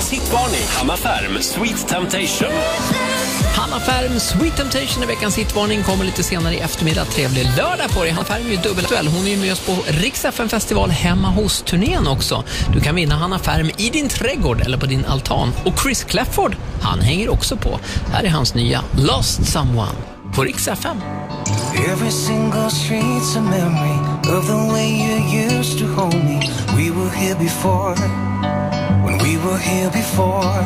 Veckans hitvarning. Hanna Färm, Sweet Temptation. Hanna Färm, Sweet Temptation i veckans hitvarning kommer lite senare i eftermiddag. Trevlig lördag på dig. Hanna Färm är ju dubbelaktuell. Hon är ju med oss på Rix festival hemma hos-turnén också. Du kan vinna Hanna Färm i din trädgård eller på din altan. Och Chris Clafford, han hänger också på. Här är hans nya Lost Someone på Rix FM. Every single street's a memory of the way you used to hold me. We were here before, were here before.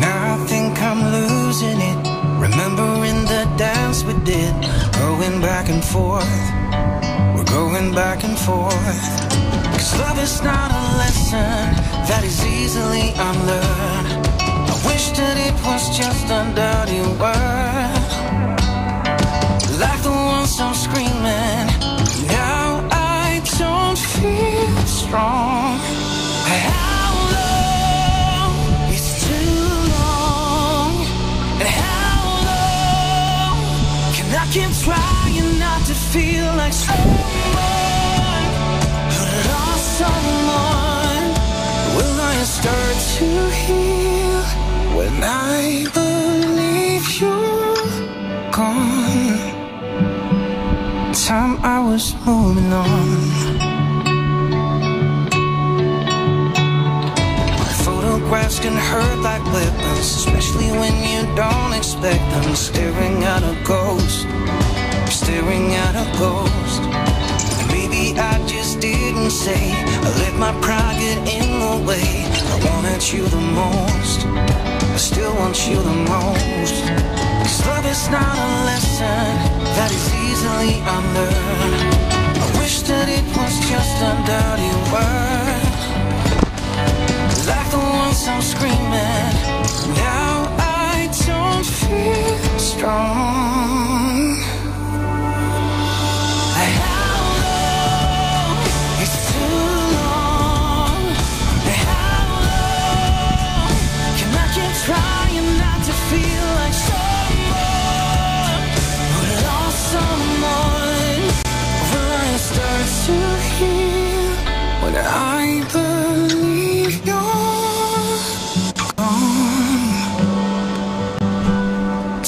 Now I think I'm losing it. Remembering the dance we did, going back and forth. We're going back and forth. Cause love is not a lesson that is easily unlearned. I wish that it was just a dirty word. Like the ones I'm screaming. Now I don't feel strong. How I keep trying not to feel like someone who lost someone? Will I start to heal when I believe you're gone? Time I was moving on. My Photographs can hurt like weapons, especially when you don't expect them. Staring at a ghost, ghost. Maybe I just didn't say. I let my pride get in the way. I wanted you the most. I still want you the most. Cause love is not a lesson that is easily unlearned. I wish that it was just a dirty word. Like the ones I'm screaming.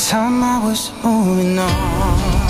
Time I was moving on.